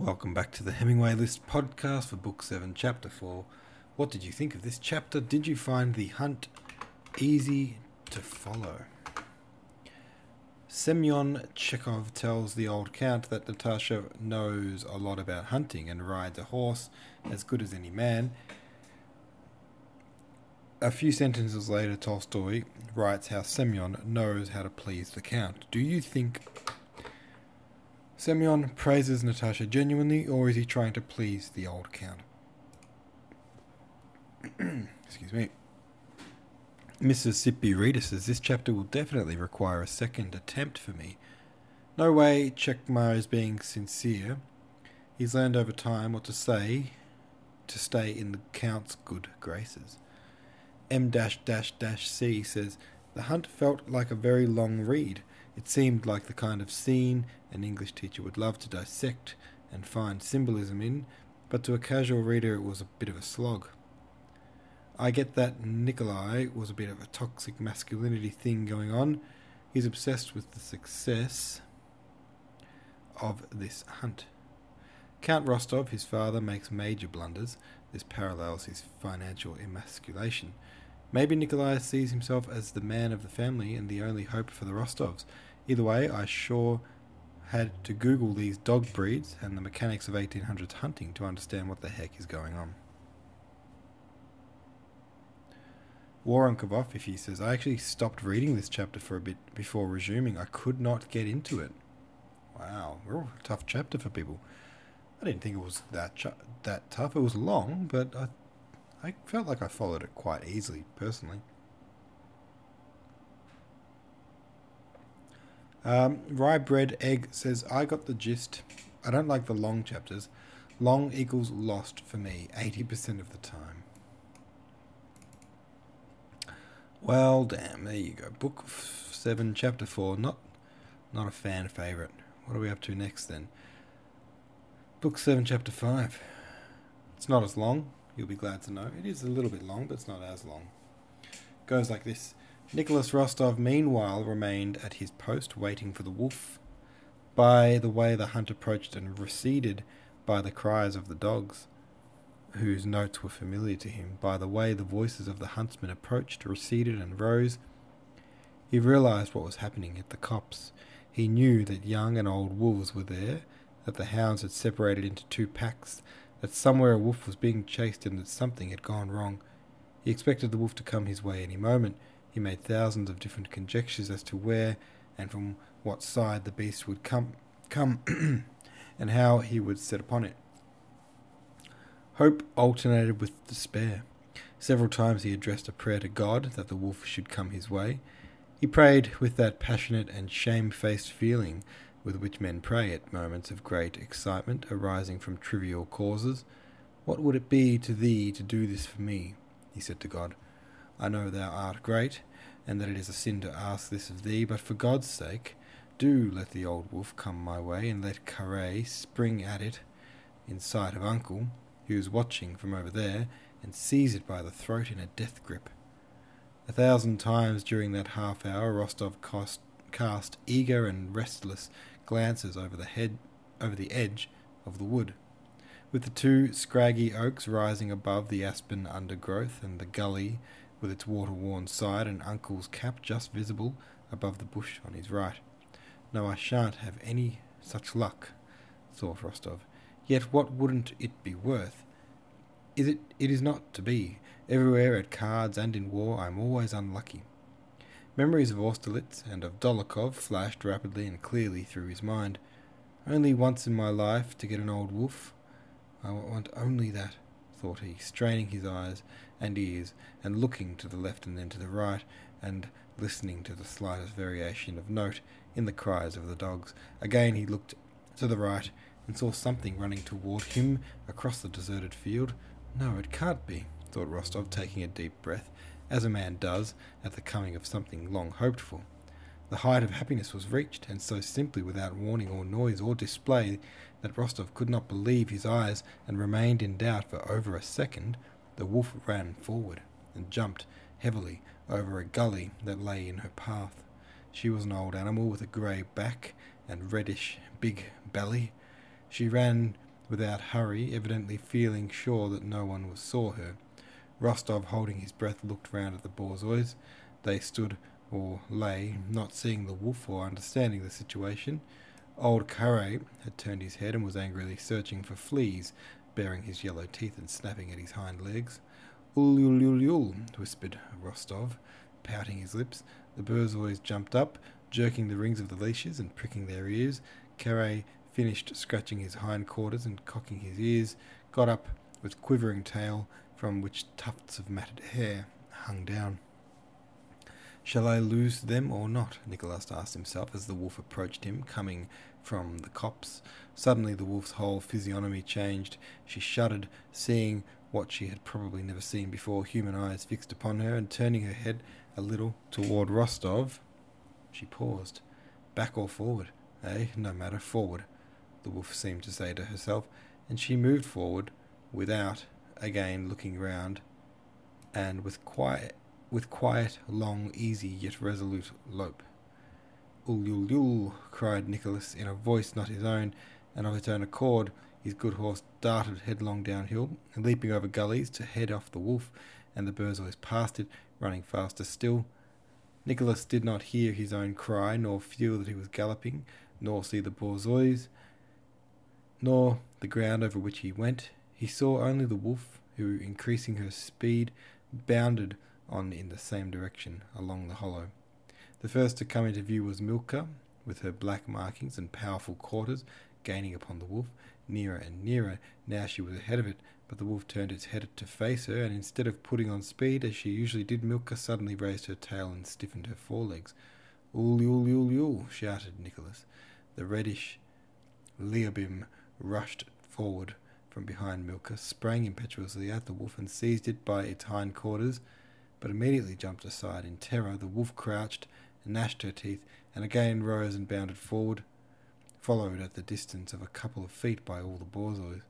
Welcome back to the Hemingway List podcast for Book 7, Chapter 4. What did you think of this chapter? Did you find the hunt easy to follow? Semyon Chekmar tells the old count that Natasha knows a lot about hunting and rides a horse as good as any man. A few sentences later, Tolstoy writes how Semyon knows how to please the count. Do you think Semyon praises Natasha genuinely, or is he trying to please the old count? Excuse me. Mississippi Reader says this chapter will definitely require a second attempt for me. No way Chekmar is being sincere. He's learned over time what to say to stay in the Count's good graces. M dash dash dash C says the hunt felt like a very long read. It seemed like the kind of scene an English teacher would love to dissect and find symbolism in, but to a casual reader it was a bit of a slog. I get that Nikolai was a bit of a toxic masculinity thing going on. He's obsessed with the success of this hunt. Count Rostov, his father, makes major blunders. This parallels his financial emasculation. Maybe Nikolai sees himself as the man of the family and the only hope for the Rostovs. Either way, I sure had to Google these dog breeds and the mechanics of 1800s hunting to understand what the heck is going on. Warren Kavoff, if he says, I actually stopped reading this chapter for a bit before resuming. I could not get into it. Wow, a tough chapter for people. I didn't think it was that that tough. It was long, but I I felt like I followed it quite easily, personally. Um, Rye Bread Egg says, I got the gist. I don't like the long chapters. Long equals lost for me 80% of the time. Well, damn, there you go. Book 7, Chapter 4. Not, not a fan favourite. What are we up to next then? Book 7, Chapter 5. It's not as long, you'll be glad to know. It is a little bit long, but it's not as long. It Goes like this Nicholas Rostov meanwhile remained at his post waiting for the wolf. By the way the hunt approached and receded, by the cries of the dogs, whose notes were familiar to him, by the way the voices of the huntsmen approached, receded, and rose, he realized what was happening at the copse. He knew that young and old wolves were there, that the hounds had separated into two packs, that somewhere a wolf was being chased and that something had gone wrong. He expected the wolf to come his way any moment. He made thousands of different conjectures as to where and from what side the beast would come, come and how he would set upon it. Hope alternated with despair. Several times he addressed a prayer to God that the wolf should come his way. He prayed with that passionate and shamefaced feeling with which men pray at moments of great excitement arising from trivial causes. What would it be to thee to do this for me? he said to God. I know thou art great, and that it is a sin to ask this of thee, but for God's sake, do let the old wolf come my way, and let Karay spring at it in sight of Uncle, who is watching from over there, and seize it by the throat in a death grip. A thousand times during that half hour Rostov cast, cast eager and restless glances over the head over the edge of the wood. With the two scraggy oaks rising above the aspen undergrowth and the gully with its water worn side and Uncle's cap just visible above the bush on his right. No, I shan't have any such luck, thought Rostov. Yet what wouldn't it be worth? Is it it is not to be. Everywhere at cards and in war I am always unlucky. Memories of Austerlitz and of Dolokhov flashed rapidly and clearly through his mind. Only once in my life to get an old wolf. I want only that, thought he, straining his eyes and ears, and looking to the left and then to the right, and listening to the slightest variation of note in the cries of the dogs. Again he looked to the right, and saw something running toward him across the deserted field. No, it can't be, thought Rostov, taking a deep breath as a man does at the coming of something long hoped for. The height of happiness was reached, and so simply without warning or noise or display that Rostov could not believe his eyes and remained in doubt for over a second, the wolf ran forward and jumped heavily over a gully that lay in her path. She was an old animal with a grey back and reddish big belly. She ran without hurry, evidently feeling sure that no one saw her. Rostov, holding his breath, looked round at the Borzois. They stood or lay, not seeing the wolf or understanding the situation. Old Karay had turned his head and was angrily searching for fleas, baring his yellow teeth and snapping at his hind legs. Ul ul ul ul, whispered Rostov, pouting his lips. The Borzois jumped up, jerking the rings of the leashes and pricking their ears. Karay finished scratching his hind quarters and cocking his ears, got up with quivering tail, from which tufts of matted hair hung down. Shall I lose them or not? Nicholas asked himself as the wolf approached him, coming from the copse. Suddenly the wolf's whole physiognomy changed. She shuddered, seeing what she had probably never seen before, human eyes fixed upon her, and turning her head a little toward Rostov, she paused. Back or forward? Eh, no matter, forward, the wolf seemed to say to herself, and she moved forward without again looking round, and with quiet with quiet, long, easy, yet resolute lope. Ul yul yul, cried Nicholas in a voice not his own, and of its own accord his good horse darted headlong downhill, leaping over gullies to head off the wolf, and the Borzois passed it, running faster still. Nicholas did not hear his own cry, nor feel that he was galloping, nor see the Borzois, nor the ground over which he went. He saw only the wolf, who, increasing her speed, bounded on in the same direction along the hollow. The first to come into view was Milka, with her black markings and powerful quarters, gaining upon the wolf, nearer and nearer. Now she was ahead of it, but the wolf turned its head to face her, and instead of putting on speed as she usually did, Milka suddenly raised her tail and stiffened her forelegs. Ul yul yul yul, shouted Nicholas. The reddish Lyubim rushed forward from behind Milka, sprang impetuously at the wolf, and seized it by its hind quarters but immediately jumped aside. In terror, the wolf crouched, gnashed her teeth, and again rose and bounded forward, followed at the distance of a couple of feet by all the Borzois,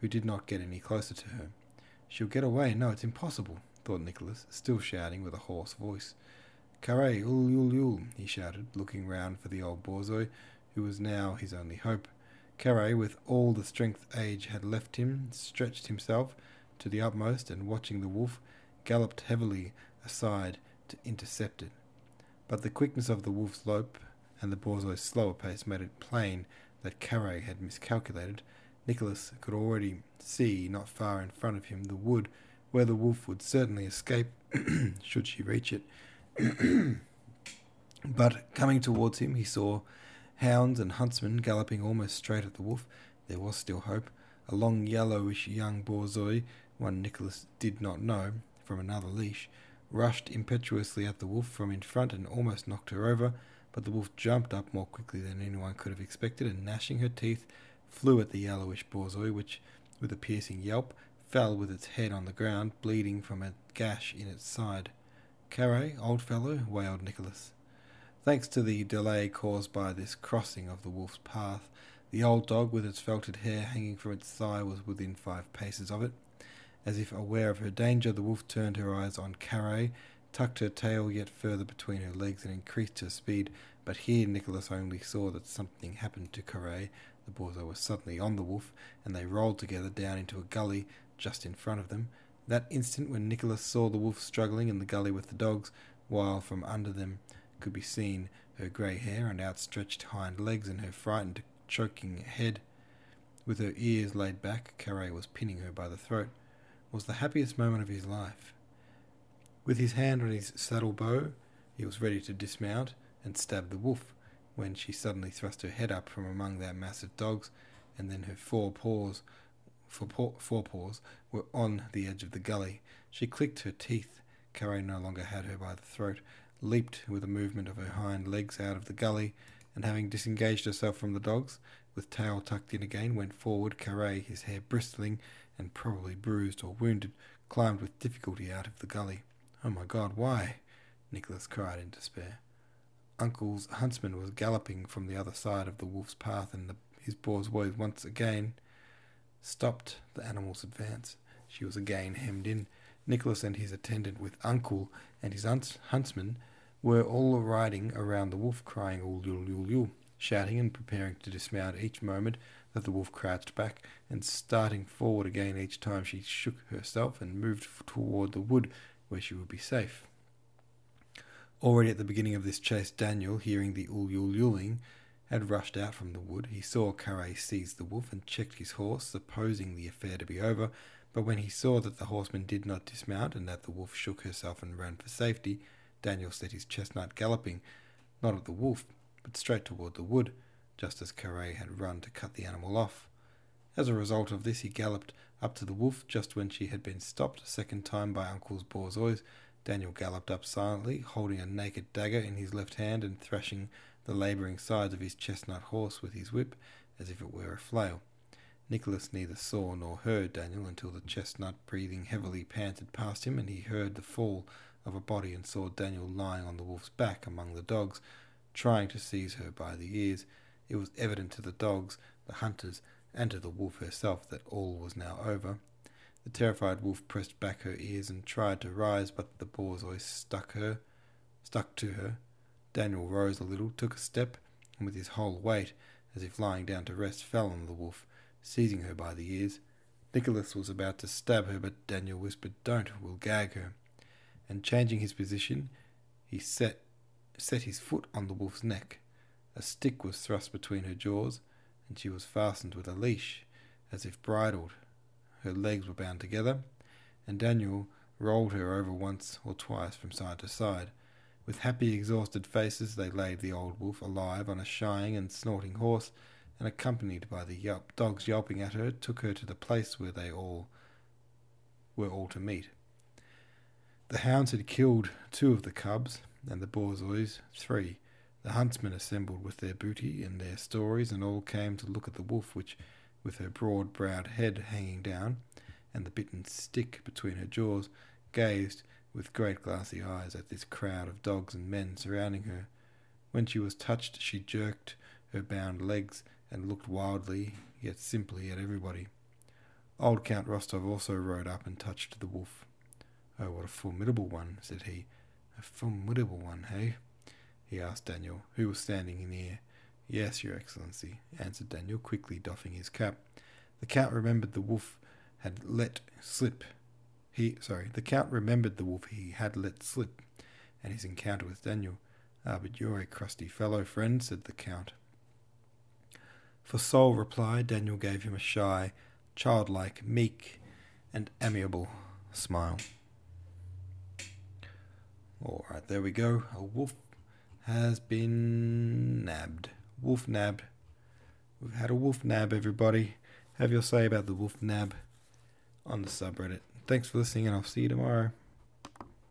who did not get any closer to her. She'll get away. No, it's impossible, thought Nicholas, still shouting with a hoarse voice. Karay, ul ul he shouted, looking round for the old Borzoi, who was now his only hope. Karay, with all the strength age had left him, stretched himself to the utmost, and watching the wolf, galloped heavily aside to intercept it. But the quickness of the wolf's lope and the borzoi's slower pace made it plain that Karay had miscalculated. Nicholas could already see, not far in front of him, the wood where the wolf would certainly escape should she reach it. but coming towards him, he saw hounds and huntsmen galloping almost straight at the wolf. There was still hope. A long yellowish young borzoi, one Nicholas did not know, from another leash, rushed impetuously at the wolf from in front and almost knocked her over, but the wolf jumped up more quickly than anyone could have expected and, gnashing her teeth, flew at the yellowish borzoi, which, with a piercing yelp, fell with its head on the ground, bleeding from a gash in its side. Karay, old fellow, wailed Nicholas. Thanks to the delay caused by this crossing of the wolf's path, the old dog, with its felted hair hanging from its thigh, was within five paces of it. As if aware of her danger, the wolf turned her eyes on Karay, tucked her tail yet further between her legs, and increased her speed. But here Nicholas only saw that something happened to Karay. The Borzoi was suddenly on the wolf, and they rolled together down into a gully just in front of them. That instant, when Nicholas saw the wolf struggling in the gully with the dogs, while from under them could be seen her grey hair and outstretched hind legs and her frightened, choking head, with her ears laid back, Karay was pinning her by the throat was the happiest moment of his life. With his hand on his saddle bow, he was ready to dismount and stab the wolf, when she suddenly thrust her head up from among their of dogs, and then her four paws, four paws, were on the edge of the gully. She clicked her teeth. Karay no longer had her by the throat, leaped with a movement of her hind legs out of the gully, and having disengaged herself from the dogs, with tail tucked in again, went forward. Karay, his hair bristling, and probably bruised or wounded, climbed with difficulty out of the gully. Oh my God, why? Nicholas cried in despair. Uncle's huntsman was galloping from the other side of the wolf's path, and the, his Borzoi once again stopped the animal's advance. She was again hemmed in. Nicholas and his attendant, with Uncle and his huntsman, were all riding around the wolf, crying "Ul yul yul yul," shouting and preparing to dismount each moment that the wolf crouched back and starting forward again each time she shook herself and moved toward the wood where she would be safe. Already at the beginning of this chase, Daniel, hearing the ululuing, had rushed out from the wood. He saw Karay seize the wolf and checked his horse, supposing the affair to be over, but when he saw that the horseman did not dismount and that the wolf shook herself and ran for safety, Daniel set his chestnut galloping, not at the wolf, but straight toward the wood, just as Karay had run to cut the animal off. As a result of this, he galloped up to the wolf just when she had been stopped a second time by Uncle's borzois. Daniel galloped up silently, holding a naked dagger in his left hand and thrashing the labouring sides of his chestnut horse with his whip as if it were a flail. Nicholas neither saw nor heard Daniel until the chestnut, breathing heavily, panted past him, and he heard the fall of a body and saw Daniel lying on the wolf's back among the dogs, trying to seize her by the ears. It was evident to the dogs, the hunters, and to the wolf herself that all was now over. The terrified wolf pressed back her ears and tried to rise, but the borzoi stuck her, stuck to her. Daniel rose a little, took a step, and with his whole weight, as if lying down to rest, fell on the wolf, seizing her by the ears. Nicholas was about to stab her, but Daniel whispered, Don't, we'll gag her. And changing his position, he set, set his foot on the wolf's neck. A stick was thrust between her jaws, and she was fastened with a leash, as if bridled. Her legs were bound together, and Daniel rolled her over once or twice from side to side. With happy, exhausted faces, they laid the old wolf alive on a shying and snorting horse, and accompanied by the yelp, dogs yelping at her, took her to the place where they all were all to meet. The hounds had killed two of the cubs, and the borzois three. The huntsmen assembled with their booty and their stories, and all came to look at the wolf, which, with her broad browed head hanging down, and the bitten stick between her jaws, gazed with great glassy eyes at this crowd of dogs and men surrounding her. When she was touched, she jerked her bound legs and looked wildly, yet simply, at everybody. Old Count Rostov also rode up and touched the wolf. Oh, what a formidable one, said he. A formidable one, hey? He asked Daniel, who was standing near. Yes, Your Excellency, answered Daniel, quickly doffing his cap. The Count remembered the wolf had let slip. He, sorry, the Count remembered the wolf he had let slip, and his encounter with Daniel. Ah, but you're a crusty fellow, friend, said the Count. For sole reply, Daniel gave him a shy, childlike, meek, and amiable smile. All right, there we go. A wolf has been nabbed. Wolf nabbed. We've had a wolf nab, everybody. Have your say about the wolf nab on the subreddit. Thanks for listening, and I'll see you tomorrow.